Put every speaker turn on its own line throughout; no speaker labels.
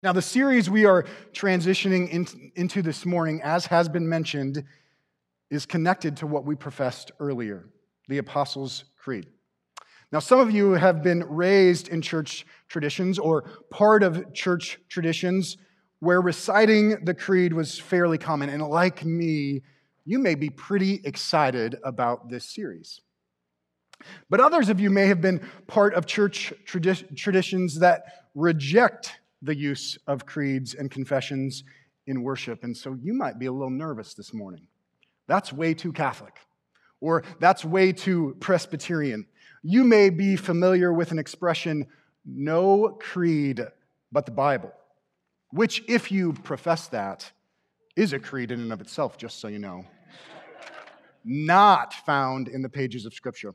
Now, the series we are transitioning in, into this morning, as has been mentioned, is connected to what we professed earlier the Apostles' Creed. Now, some of you have been raised in church traditions or part of church traditions where reciting the creed was fairly common. And like me, you may be pretty excited about this series. But others of you may have been part of church tradi- traditions that reject the use of creeds and confessions in worship. And so you might be a little nervous this morning. That's way too Catholic, or that's way too Presbyterian. You may be familiar with an expression, no creed but the Bible, which, if you profess that, is a creed in and of itself, just so you know. Not found in the pages of Scripture.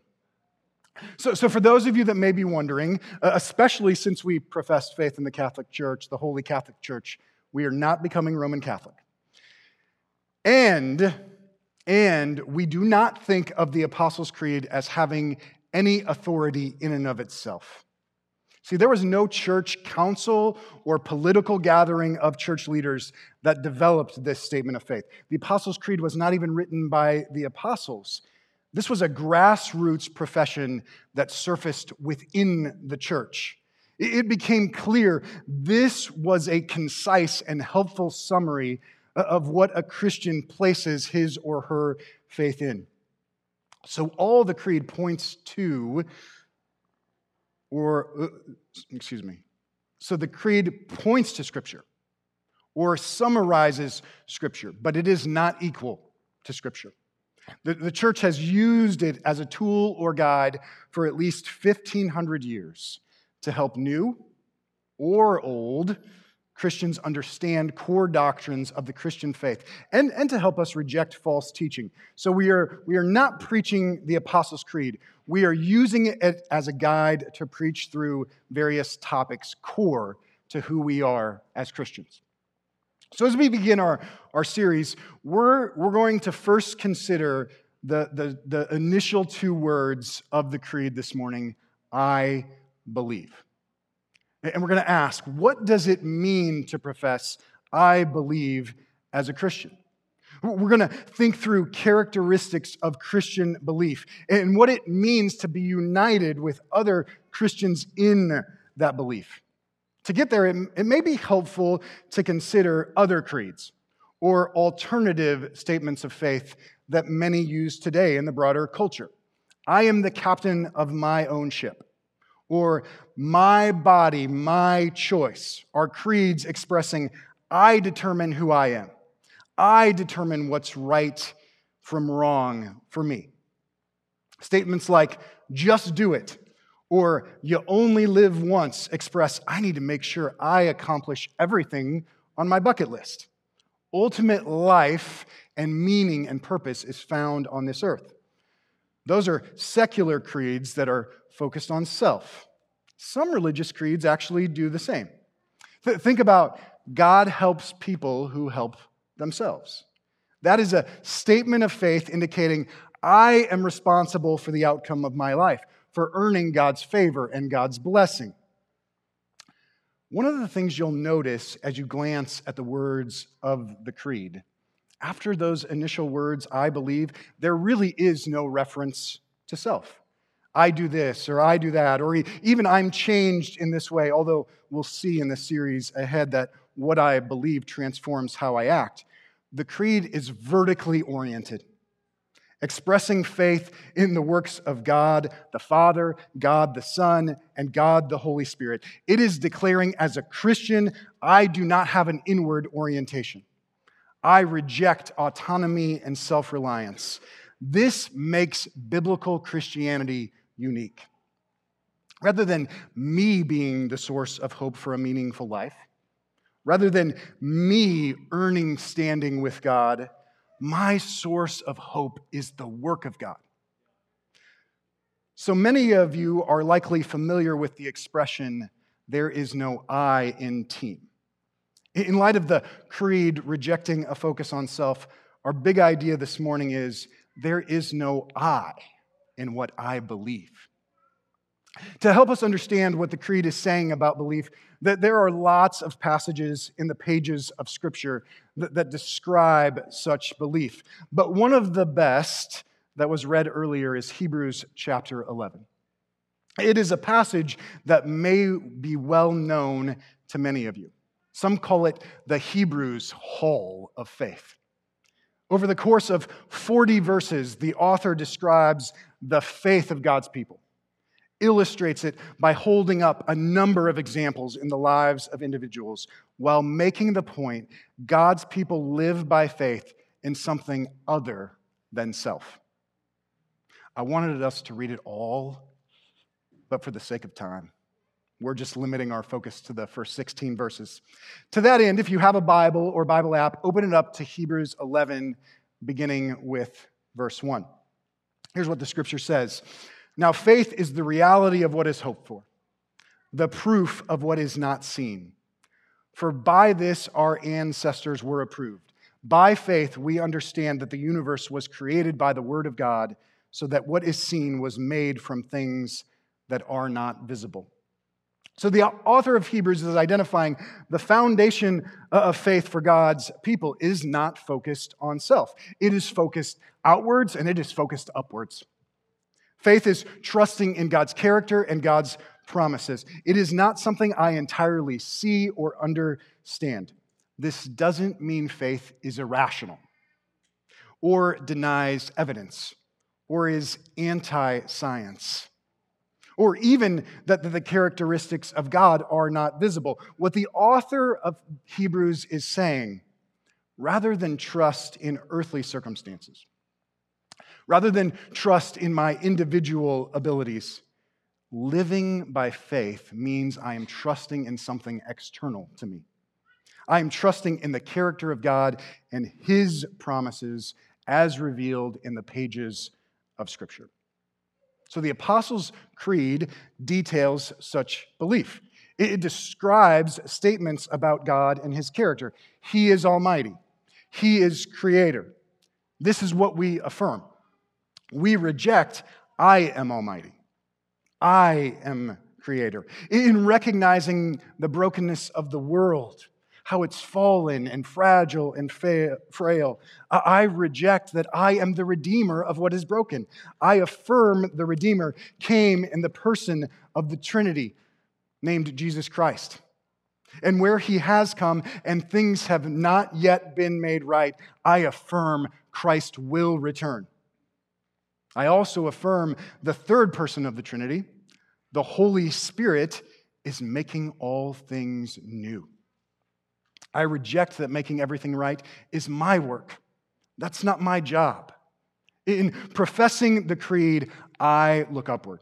So, so, for those of you that may be wondering, uh, especially since we profess faith in the Catholic Church, the Holy Catholic Church, we are not becoming Roman Catholic. And, and we do not think of the Apostles' Creed as having any authority in and of itself. See, there was no church council or political gathering of church leaders that developed this statement of faith. The Apostles' Creed was not even written by the apostles. This was a grassroots profession that surfaced within the church. It became clear this was a concise and helpful summary of what a Christian places his or her faith in. So, all the creed points to, or, uh, excuse me, so the creed points to Scripture or summarizes Scripture, but it is not equal to Scripture. The, the church has used it as a tool or guide for at least 1,500 years to help new or old Christians understand core doctrines of the Christian faith and, and to help us reject false teaching. So we are, we are not preaching the Apostles' Creed. We are using it as a guide to preach through various topics core to who we are as Christians. So, as we begin our, our series, we're, we're going to first consider the, the, the initial two words of the creed this morning I believe. And we're going to ask, what does it mean to profess, I believe as a Christian? We're going to think through characteristics of Christian belief and what it means to be united with other Christians in that belief. To get there, it, it may be helpful to consider other creeds or alternative statements of faith that many use today in the broader culture. I am the captain of my own ship, or my body, my choice, are creeds expressing I determine who I am. I determine what's right from wrong for me. Statements like, just do it, or you only live once express, I need to make sure I accomplish everything on my bucket list. Ultimate life and meaning and purpose is found on this earth. Those are secular creeds that are focused on self. Some religious creeds actually do the same. Th- think about God helps people who help themselves. That is a statement of faith indicating I am responsible for the outcome of my life for earning God's favor and God's blessing. One of the things you'll notice as you glance at the words of the creed, after those initial words, I believe, there really is no reference to self. I do this or I do that, or even I'm changed in this way, although we'll see in the series ahead that what I believe transforms how I act. The creed is vertically oriented expressing faith in the works of God the Father, God the Son, and God the Holy Spirit. It is declaring, as a Christian, I do not have an inward orientation. I reject autonomy and self reliance. This makes biblical Christianity unique. Rather than me being the source of hope for a meaningful life, rather than me earning standing with God, my source of hope is the work of God. So many of you are likely familiar with the expression, there is no I in team. In light of the creed rejecting a focus on self, our big idea this morning is there is no I in what I believe. To help us understand what the creed is saying about belief, that there are lots of passages in the pages of Scripture that, that describe such belief. But one of the best that was read earlier is Hebrews chapter 11. It is a passage that may be well known to many of you. Some call it the Hebrews Hall of Faith. Over the course of 40 verses, the author describes the faith of God's people, illustrates it by holding up a number of examples in the lives of individuals while making the point God's people live by faith in something other than self. I wanted us to read it all, but for the sake of time, we're just limiting our focus to the first 16 verses. To that end, if you have a Bible or Bible app, open it up to Hebrews 11, beginning with verse 1. Here's what the scripture says Now, faith is the reality of what is hoped for, the proof of what is not seen. For by this our ancestors were approved. By faith, we understand that the universe was created by the word of God so that what is seen was made from things that are not visible. So, the author of Hebrews is identifying the foundation uh, of faith for God's people is not focused on self. It is focused outwards and it is focused upwards. Faith is trusting in God's character and God's promises. It is not something I entirely see or understand. This doesn't mean faith is irrational or denies evidence or is anti science, or even that the characteristics of God are not visible. What the author of Hebrews is saying, rather than trust in earthly circumstances, rather than trust in my individual abilities, living by faith means I am trusting in something external to me. I am trusting in the character of God and His promises as revealed in the pages of Scripture. So the Apostles' Creed details such belief. It describes statements about God and his character. He is almighty, he is creator. This is what we affirm. We reject, I am almighty, I am creator. In recognizing the brokenness of the world, how it's fallen and fragile and frail. I reject that I am the Redeemer of what is broken. I affirm the Redeemer came in the person of the Trinity named Jesus Christ. And where he has come and things have not yet been made right, I affirm Christ will return. I also affirm the third person of the Trinity, the Holy Spirit, is making all things new. I reject that making everything right is my work. That's not my job. In professing the creed, I look upward.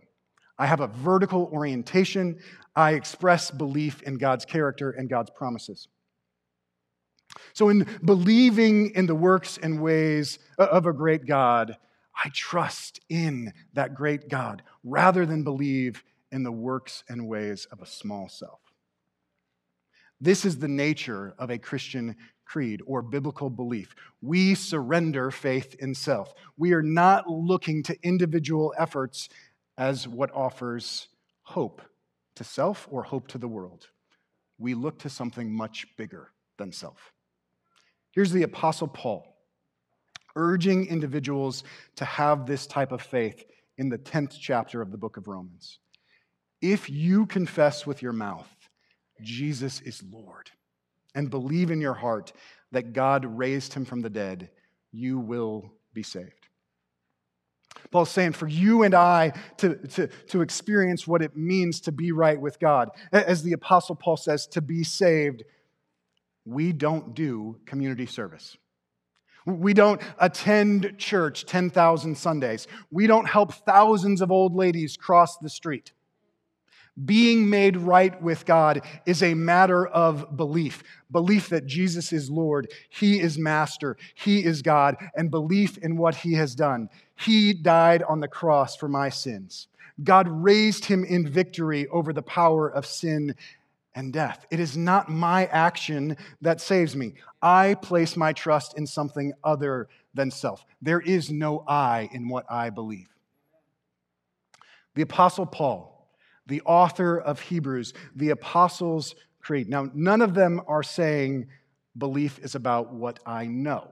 I have a vertical orientation. I express belief in God's character and God's promises. So, in believing in the works and ways of a great God, I trust in that great God rather than believe in the works and ways of a small self. This is the nature of a Christian creed or biblical belief. We surrender faith in self. We are not looking to individual efforts as what offers hope to self or hope to the world. We look to something much bigger than self. Here's the Apostle Paul urging individuals to have this type of faith in the 10th chapter of the book of Romans. If you confess with your mouth Jesus is Lord, and believe in your heart that God raised him from the dead, you will be saved. Paul's saying for you and I to, to, to experience what it means to be right with God, as the Apostle Paul says, to be saved, we don't do community service. We don't attend church 10,000 Sundays. We don't help thousands of old ladies cross the street. Being made right with God is a matter of belief belief that Jesus is Lord, He is Master, He is God, and belief in what He has done. He died on the cross for my sins. God raised Him in victory over the power of sin and death. It is not my action that saves me. I place my trust in something other than self. There is no I in what I believe. The Apostle Paul the author of Hebrews, the Apostles' Creed. Now, none of them are saying belief is about what I know.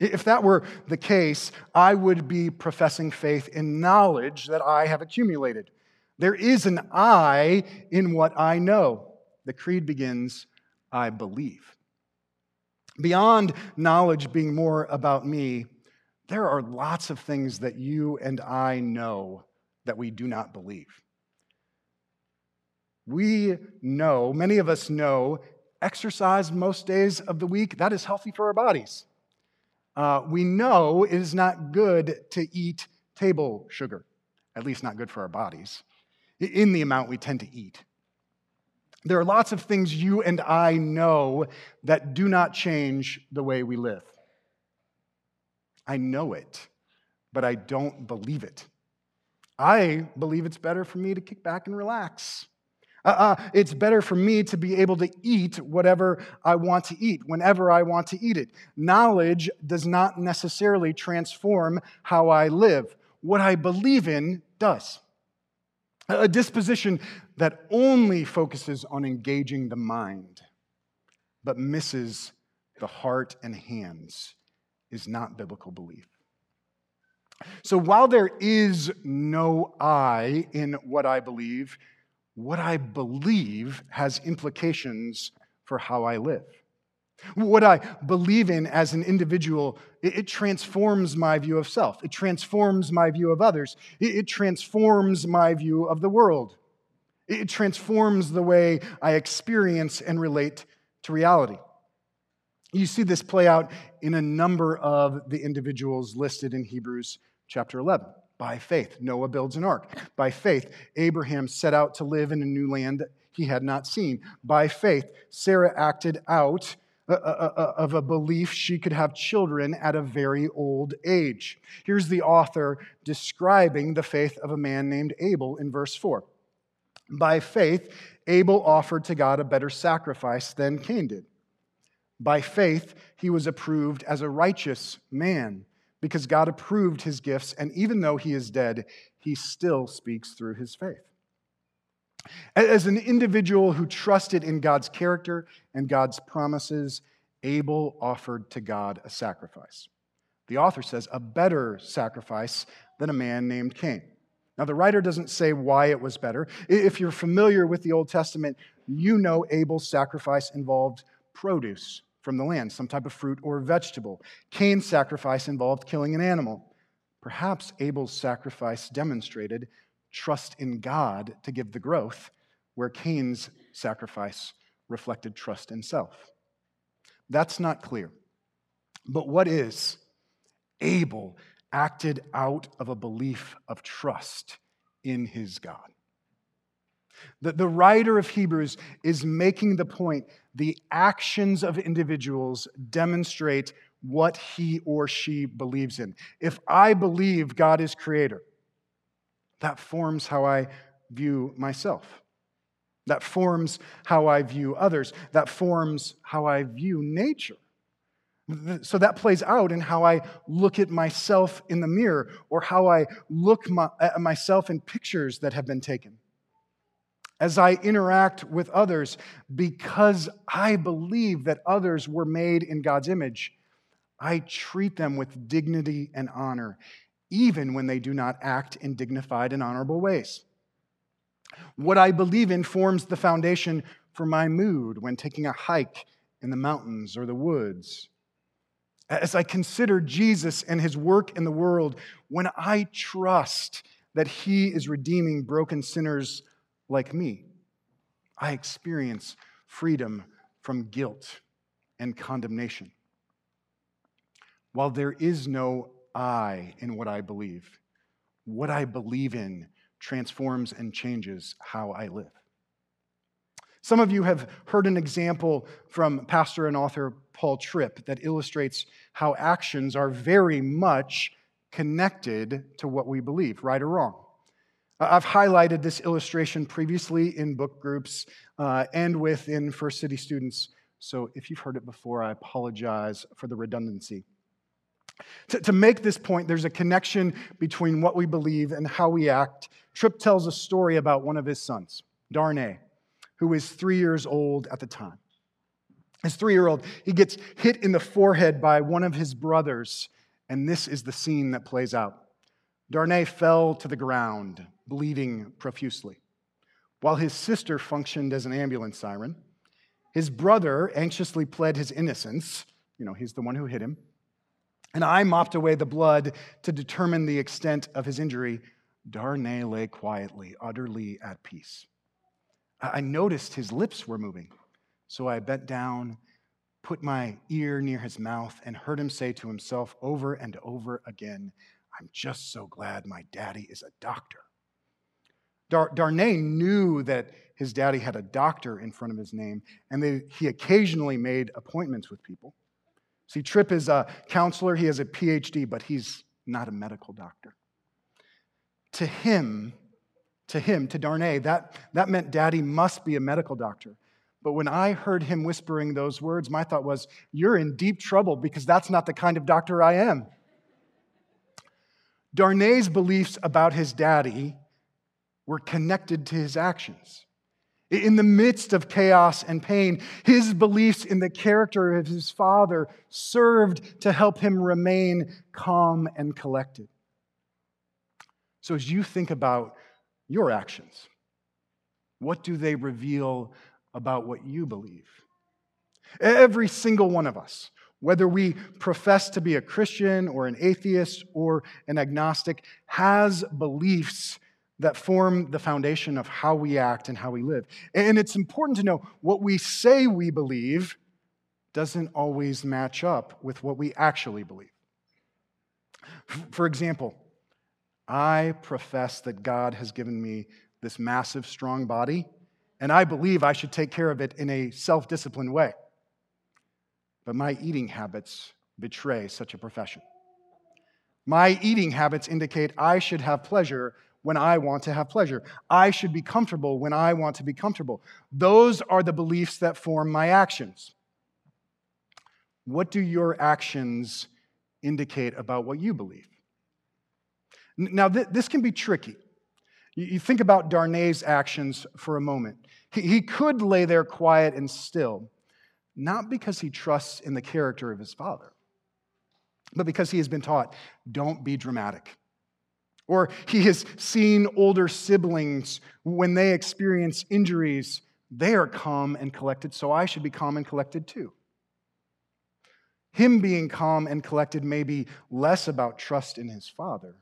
If that were the case, I would be professing faith in knowledge that I have accumulated. There is an I in what I know. The creed begins, I believe. Beyond knowledge being more about me, there are lots of things that you and I know that we do not believe. We know, many of us know, exercise most days of the week, that is healthy for our bodies. Uh, we know it is not good to eat table sugar, at least not good for our bodies, in the amount we tend to eat. There are lots of things you and I know that do not change the way we live. I know it, but I don't believe it. I believe it's better for me to kick back and relax. Uh, uh, it's better for me to be able to eat whatever I want to eat, whenever I want to eat it. Knowledge does not necessarily transform how I live. What I believe in does. A disposition that only focuses on engaging the mind, but misses the heart and hands, is not biblical belief. So while there is no I in what I believe, what I believe has implications for how I live. What I believe in as an individual, it, it transforms my view of self. It transforms my view of others. It, it transforms my view of the world. It, it transforms the way I experience and relate to reality. You see this play out in a number of the individuals listed in Hebrews chapter 11. By faith, Noah builds an ark. By faith, Abraham set out to live in a new land he had not seen. By faith, Sarah acted out of a belief she could have children at a very old age. Here's the author describing the faith of a man named Abel in verse 4. By faith, Abel offered to God a better sacrifice than Cain did. By faith, he was approved as a righteous man because God approved his gifts, and even though he is dead, he still speaks through his faith. As an individual who trusted in God's character and God's promises, Abel offered to God a sacrifice. The author says, a better sacrifice than a man named Cain. Now, the writer doesn't say why it was better. If you're familiar with the Old Testament, you know Abel's sacrifice involved produce from the land, some type of fruit or vegetable. Cain's sacrifice involved killing an animal. Perhaps Abel's sacrifice demonstrated trust in God to give the growth, where Cain's sacrifice reflected trust in self. That's not clear. But what is? Abel acted out of a belief of trust in his God. The, the writer of Hebrews is making the point the actions of individuals demonstrate what he or she believes in. If I believe God is creator, that forms how I view myself. That forms how I view others. That forms how I view nature. So that plays out in how I look at myself in the mirror or how I look my, at myself in pictures that have been taken as I interact with others because I believe that others were made in God's image. I treat them with dignity and honor, even when they do not act in dignified and honorable ways. What I believe in forms the foundation for my mood when taking a hike in the mountains or the woods. As I consider Jesus and his work in the world, when I trust that he is redeeming broken sinners like me. I experience freedom from guilt and condemnation. While there is no I in what I believe, what I believe in transforms and changes how I live. Some of you have heard an example from pastor and author Paul Tripp that illustrates how actions are very much connected to what we believe, right or wrong. I've highlighted this illustration previously in book groups uh, and within First City students. So if you've heard it before, I apologize for the redundancy. To, to make this point, there's a connection between what we believe and how we act. Tripp tells a story about one of his sons, Darnay, who is three years old at the time. His three year old, he gets hit in the forehead by one of his brothers, and this is the scene that plays out. Darnay fell to the ground, bleeding profusely, while his sister functioned as an ambulance siren. His brother anxiously pled his innocence. You know, he's the one who hit him. And I mopped away the blood to determine the extent of his injury. Darnay lay quietly, utterly at peace. I noticed his lips were moving. So I bent down, put my ear near his mouth, and heard him say to himself over and over again, I'm just so glad my daddy is a doctor. Dar- Darnay knew that his daddy had a doctor in front of his name, and that he occasionally made appointments with people. See, Tripp is a counselor, he has a PhD, but he's not a medical doctor. To him, to him, to Darnay, that, that meant daddy must be a medical doctor. But when I heard him whispering those words, my thought was, You're in deep trouble because that's not the kind of doctor I am. Darnay's beliefs about his daddy were connected to his actions. In the midst of chaos and pain, his beliefs in the character of his father served to help him remain calm and collected. So, as you think about your actions, what do they reveal about what you believe. Every single one of us, whether we profess to be a Christian or an atheist or an agnostic, has beliefs that form the foundation of how we act and how we live. And it's important to know what we say we believe doesn't always match up with what we actually believe. For example, I profess that God has given me this massive, strong body and I believe I should take care of it in a self disciplined way. But my eating habits betray such a profession. My eating habits indicate I should have pleasure when I want to have pleasure. I should be comfortable when I want to be comfortable. Those are the beliefs that form my actions. What do your actions indicate about what you believe? Now, th- this can be tricky. You think about Darnay's actions for a moment. He could lay there quiet and still, not because he trusts in the character of his father, but because he has been taught, don't be dramatic. Or he has seen older siblings, when they experience injuries, they are calm and collected, so I should be calm and collected too. Him being calm and collected may be less about trust in his father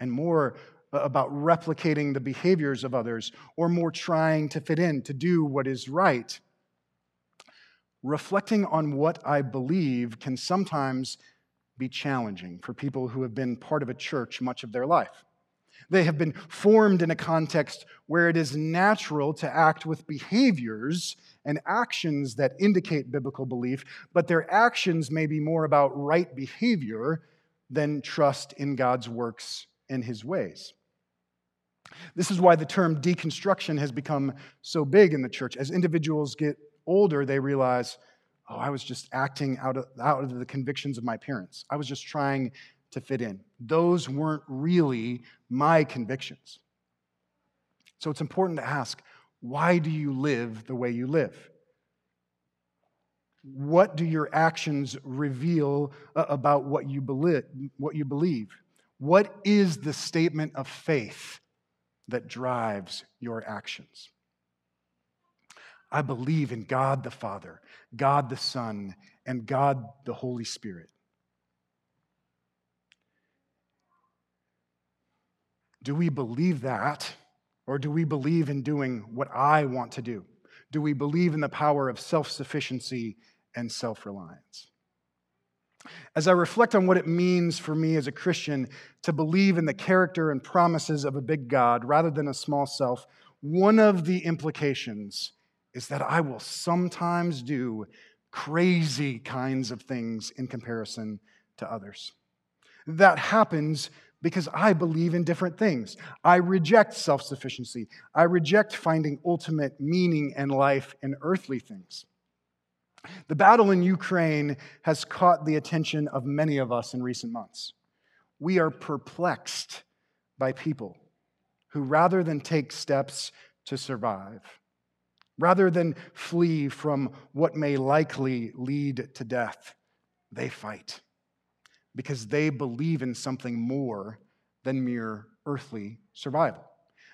and more about replicating the behaviors of others or more trying to fit in, to do what is right. Reflecting on what I believe can sometimes be challenging for people who have been part of a church much of their life. They have been formed in a context where it is natural to act with behaviors and actions that indicate biblical belief, but their actions may be more about right behavior than trust in God's works and his ways. This is why the term deconstruction has become so big in the church. As individuals get older, they realize, oh, I was just acting out of, out of the convictions of my parents. I was just trying to fit in. Those weren't really my convictions. So it's important to ask why do you live the way you live? What do your actions reveal uh, about what you believe? What you believe? What is the statement of faith that drives your actions. I believe in God the Father, God the Son, and God the Holy Spirit. Do we believe that, or do we believe in doing what I want to do? Do we believe in the power of self sufficiency and self reliance? As I reflect on what it means for me as a Christian to believe in the character and promises of a big God rather than a small self, one of the implications is that I will sometimes do crazy kinds of things in comparison to others. That happens because I believe in different things. I reject self sufficiency. I reject finding ultimate meaning and life in earthly things. The battle in Ukraine has caught the attention of many of us in recent months. We are perplexed by people who, rather than take steps to survive, Rather than flee from what may likely lead to death, they fight because they believe in something more than mere earthly survival.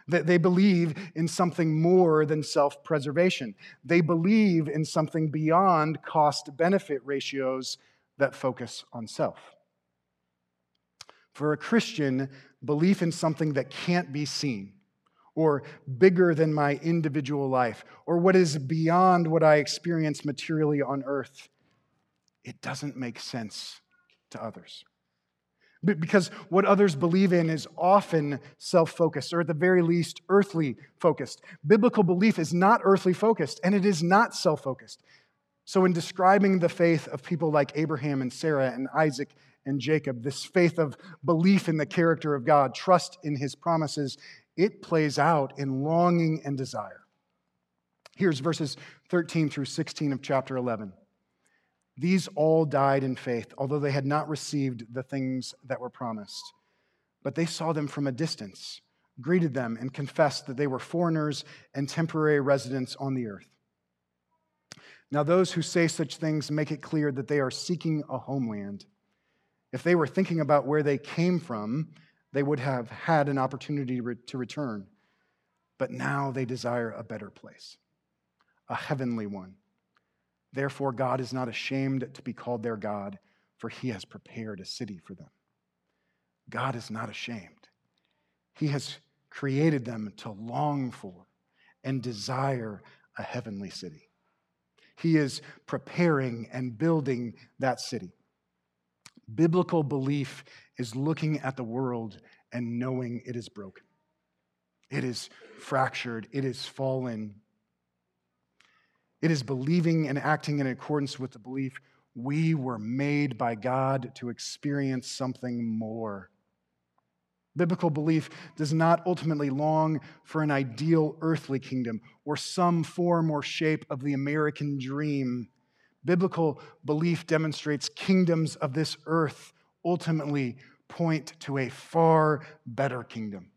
They believe in something more than self preservation. They believe in something beyond cost benefit ratios that focus on self. For a Christian, belief in something that can't be seen, or bigger than my individual life, or what is beyond what I experience materially on earth, it doesn't make sense to others. Because what others believe in is often self focused, or at the very least, earthly focused. Biblical belief is not earthly focused, and it is not self focused. So, in describing the faith of people like Abraham and Sarah and Isaac and Jacob, this faith of belief in the character of God, trust in his promises, it plays out in longing and desire. Here's verses 13 through 16 of chapter 11. These all died in faith, although they had not received the things that were promised. But they saw them from a distance, greeted them, and confessed that they were foreigners and temporary residents on the earth. Now, those who say such things make it clear that they are seeking a homeland. If they were thinking about where they came from, they would have had an opportunity to return. But now they desire a better place, a heavenly one. Therefore, God is not ashamed to be called their God, for he has prepared a city for them. God is not ashamed. He has created them to long for and desire a heavenly city. He is preparing and building that city. Biblical belief is looking at the world and knowing it is broken. It is fractured. It is fallen. It is believing and acting in accordance with the belief we were made by God to experience something more. Biblical belief does not ultimately long for an ideal earthly kingdom or some form or shape of the American dream. Biblical belief demonstrates kingdoms of this earth ultimately point to a far better kingdom.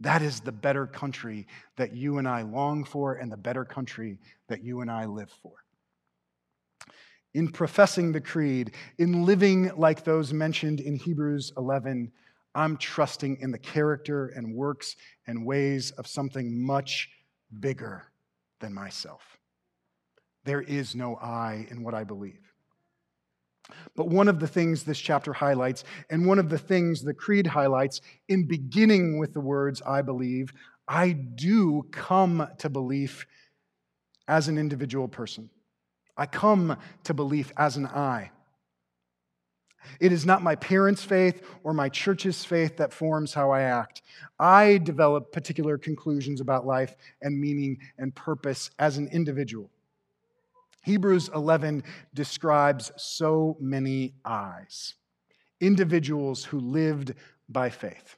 That is the better country that you and I long for and the better country that you and I live for. In professing the creed, in living like those mentioned in Hebrews 11, I'm trusting in the character and works and ways of something much bigger than myself. There is no I in what I believe. But one of the things this chapter highlights, and one of the things the Creed highlights, in beginning with the words, I believe, I do come to belief as an individual person. I come to belief as an I. It is not my parents' faith or my church's faith that forms how I act. I develop particular conclusions about life and meaning and purpose as an individual. Hebrews 11 describes so many eyes, individuals who lived by faith.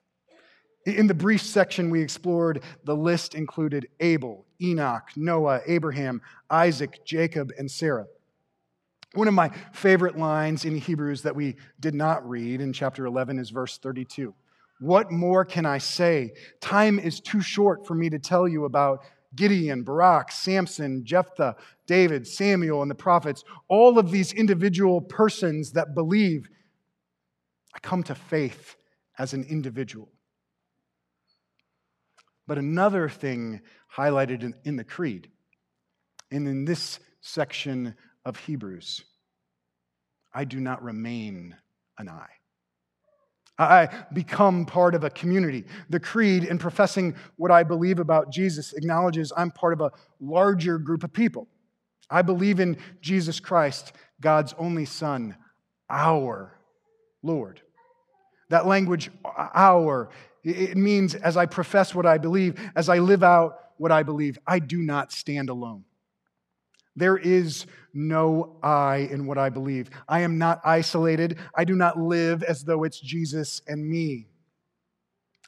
In the brief section we explored, the list included Abel, Enoch, Noah, Abraham, Isaac, Jacob, and Sarah. One of my favorite lines in Hebrews that we did not read in chapter 11 is verse 32. What more can I say? Time is too short for me to tell you about Gideon, Barak, Samson, Jephthah, David, Samuel, and the prophets, all of these individual persons that believe, I come to faith as an individual. But another thing highlighted in, in the Creed, and in this section of Hebrews, I do not remain an I. I become part of a community. The creed, in professing what I believe about Jesus, acknowledges I'm part of a larger group of people. I believe in Jesus Christ, God's only Son, our Lord. That language, our, it means as I profess what I believe, as I live out what I believe, I do not stand alone. There is no I in what I believe. I am not isolated. I do not live as though it's Jesus and me.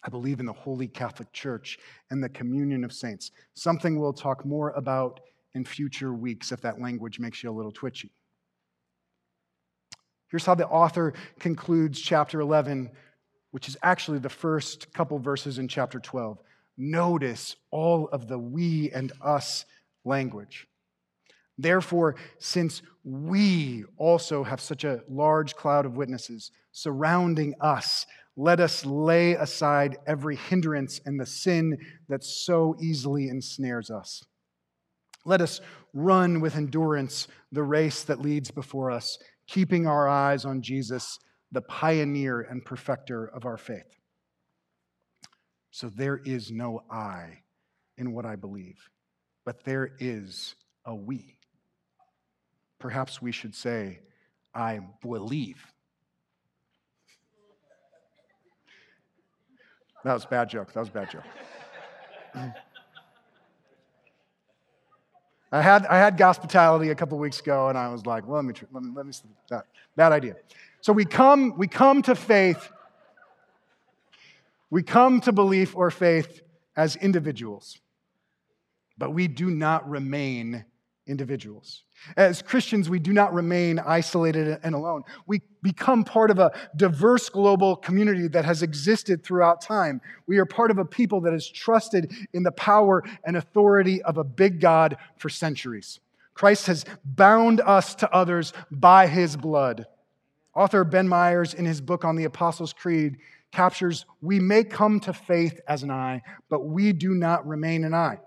I believe in the Holy Catholic Church and the communion of saints, something we'll talk more about in future weeks if that language makes you a little twitchy. Here's how the author concludes chapter 11, which is actually the first couple verses in chapter 12. notice all of the we and us language. Therefore, since we also have such a large cloud of witnesses surrounding us, let us lay aside every hindrance and the sin that so easily ensnares us. Let us run with endurance the race that leads before us, keeping our eyes on Jesus, the pioneer and perfecter of our faith. So there is no I in what I believe, but there is a we. Perhaps we should say, I believe. That was a bad joke. That was a bad joke. I had, I had hospitality a couple weeks ago, and I was like, well, let me, let me, let me that, bad idea. So we come, we come to faith, we come to belief or faith as individuals, but we do not remain individuals. As Christians, we do not remain isolated and alone. We become part of a diverse global community that has existed throughout time. We are part of a people that has trusted in the power and authority of a big God for centuries. Christ has bound us to others by his blood. Author Ben Myers, in his book on the Apostles' Creed, captures we may come to faith as an I, but we do not remain an I.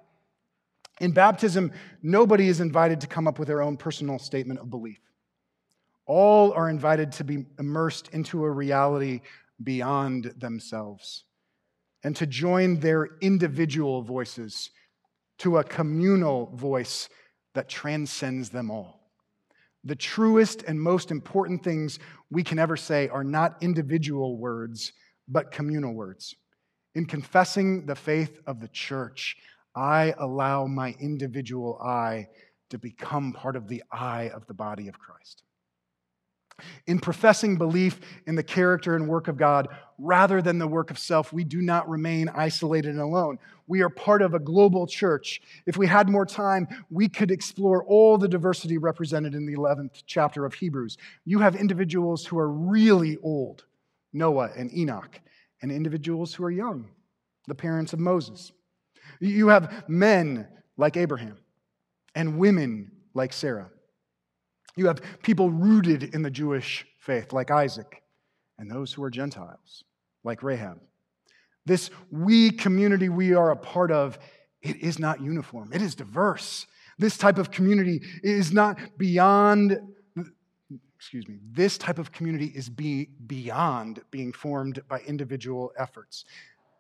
In baptism, nobody is invited to come up with their own personal statement of belief. All are invited to be immersed into a reality beyond themselves and to join their individual voices to a communal voice that transcends them all. The truest and most important things we can ever say are not individual words, but communal words. In confessing the faith of the church, I allow my individual I to become part of the I of the body of Christ. In professing belief in the character and work of God rather than the work of self, we do not remain isolated and alone. We are part of a global church. If we had more time, we could explore all the diversity represented in the 11th chapter of Hebrews. You have individuals who are really old, Noah and Enoch, and individuals who are young, the parents of Moses. You have men like Abraham and women like Sarah. You have people rooted in the Jewish faith like Isaac and those who are Gentiles like Rahab. This we community we are a part of, it is not uniform. It is diverse. This type of community is not beyond excuse me, this type of community is be, beyond being formed by individual efforts.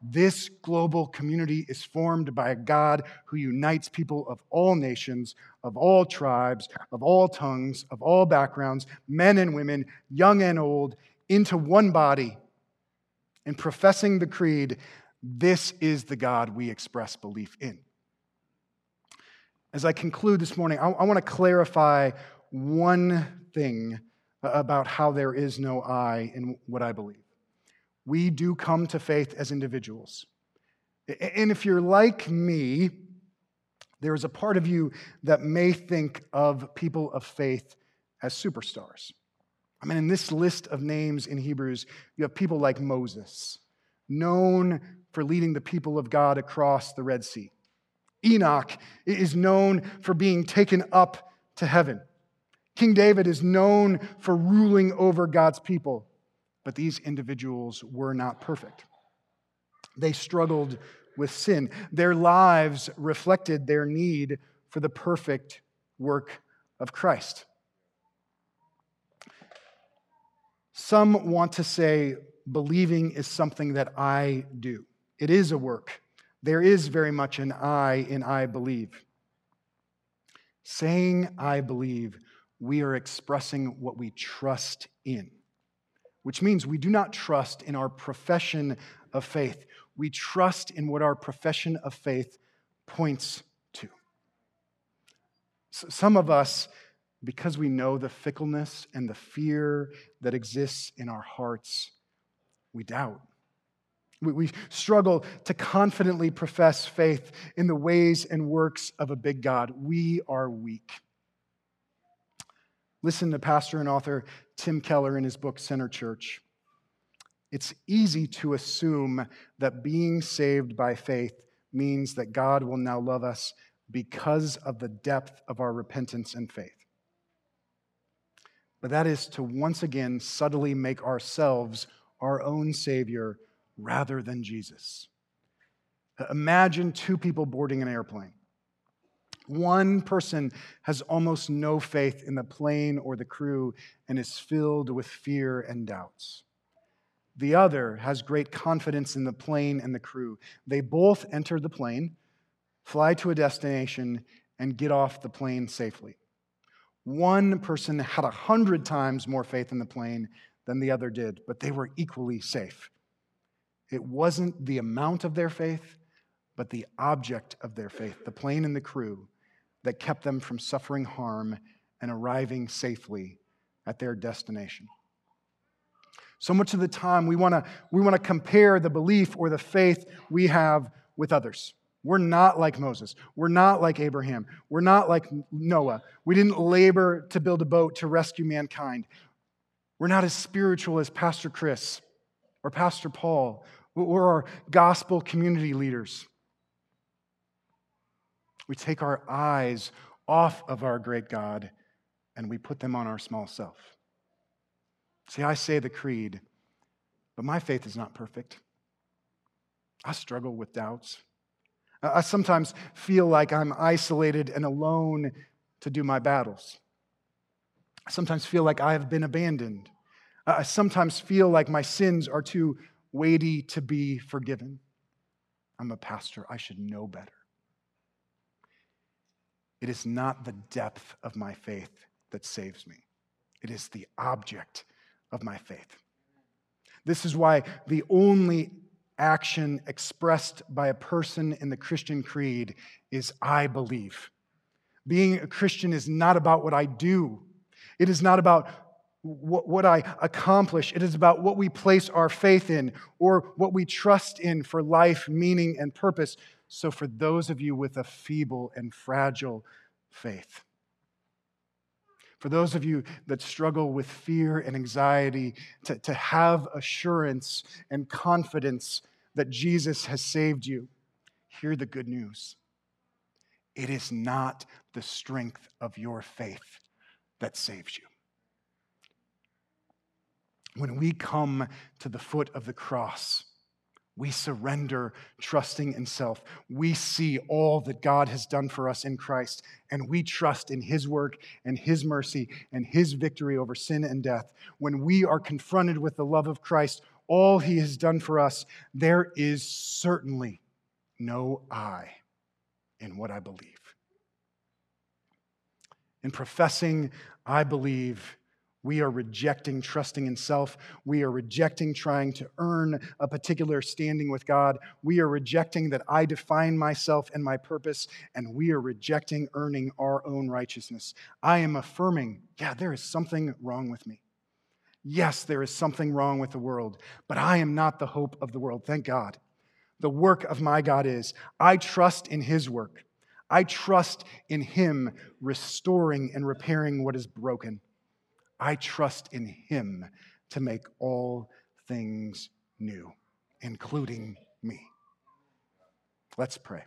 This global community is formed by a God who unites people of all nations, of all tribes, of all tongues, of all backgrounds, men and women, young and old, into one body. In professing the creed, this is the God we express belief in. As I conclude this morning, I, I want to clarify one thing about how there is no I in what I believe we do come to faith as individuals. And if you're like me, there is a part of you that may think of people of faith as superstars. I mean, in this list of names in Hebrews, you have people like Moses, known for leading the people of God across the Red Sea. Enoch is known for being taken up to heaven. King David is known for ruling over God's people. But these individuals were not perfect. They struggled with sin. Their lives reflected their need for the perfect work of Christ. Some want to say believing is something that I do. It is a work. There is very much an I in I believe. Saying I believe, we are expressing what we trust in which means we do not trust in our profession of faith. We trust in what our profession of faith points to. Some of us, because we know the fickleness and the fear that exists in our hearts, we doubt. We, struggle to confidently profess faith in the ways and works of a big God. We are weak. Listen to pastor and author Tim Keller in his book, Center Church. It's easy to assume that being saved by faith means that God will now love us because of the depth of our repentance and faith. But that is to once again subtly make ourselves our own Savior rather than Jesus. Imagine two people boarding an airplane. One person has almost no faith in the plane or the crew and is filled with fear and doubts. The other has great confidence in the plane and the crew. They both enter the plane, fly to a destination, and get off the plane safely. One person had a hundred times more faith in the plane than the other did, but they were equally safe. It wasn't the amount of their faith, but the object of their faith, the plane and the crew, that kept them from suffering harm and arriving safely at their destination. So much of the time, we want to we wanna compare the belief or the faith we have with others. We're not like Moses. We're not like Abraham. We're not like Noah. We didn't labor to build a boat to rescue mankind. We're not as spiritual as Pastor Chris or Pastor Paul or our gospel community leaders. We take our eyes off of our great God and we put them on our small self. See, I say the creed, but my faith is not perfect. I struggle with doubts. I sometimes feel like I'm isolated and alone to do my battles. I sometimes feel like I have been abandoned. I sometimes feel like my sins are too weighty to be forgiven. I'm a pastor. I should know better. It is not the depth of my faith that saves me, it is the object of my faith. This is why the only action expressed by a person in the Christian creed is I believe. Being a Christian is not about what I do, it is not about what, I accomplish. It is about what we place our faith in or what we trust in for life, meaning, and purpose. So, for those of you with a feeble and fragile faith, for those of you that struggle with fear and anxiety, to, to have assurance and confidence that Jesus has saved you, hear the good news. It is not the strength of your faith that saves you. When we come to the foot of the cross, we surrender, trusting in self. We see all that God has done for us in Christ, and we trust in His work and His mercy and His victory over sin and death. When we are confronted with the love of Christ, all He has done for us, there is certainly no I in what I believe. In professing, I believe we are rejecting trusting in self. We are rejecting trying to earn a particular standing with God. We are rejecting that I define myself and my purpose, and we are rejecting earning our own righteousness. I am affirming, yeah, there is something wrong with me. Yes, there is something wrong with the world, but I am not the hope of the world. Thank God. The work of my God is I trust in his work. I trust in him restoring and repairing what is broken. I trust in Him to make all things new, including me. Let's pray.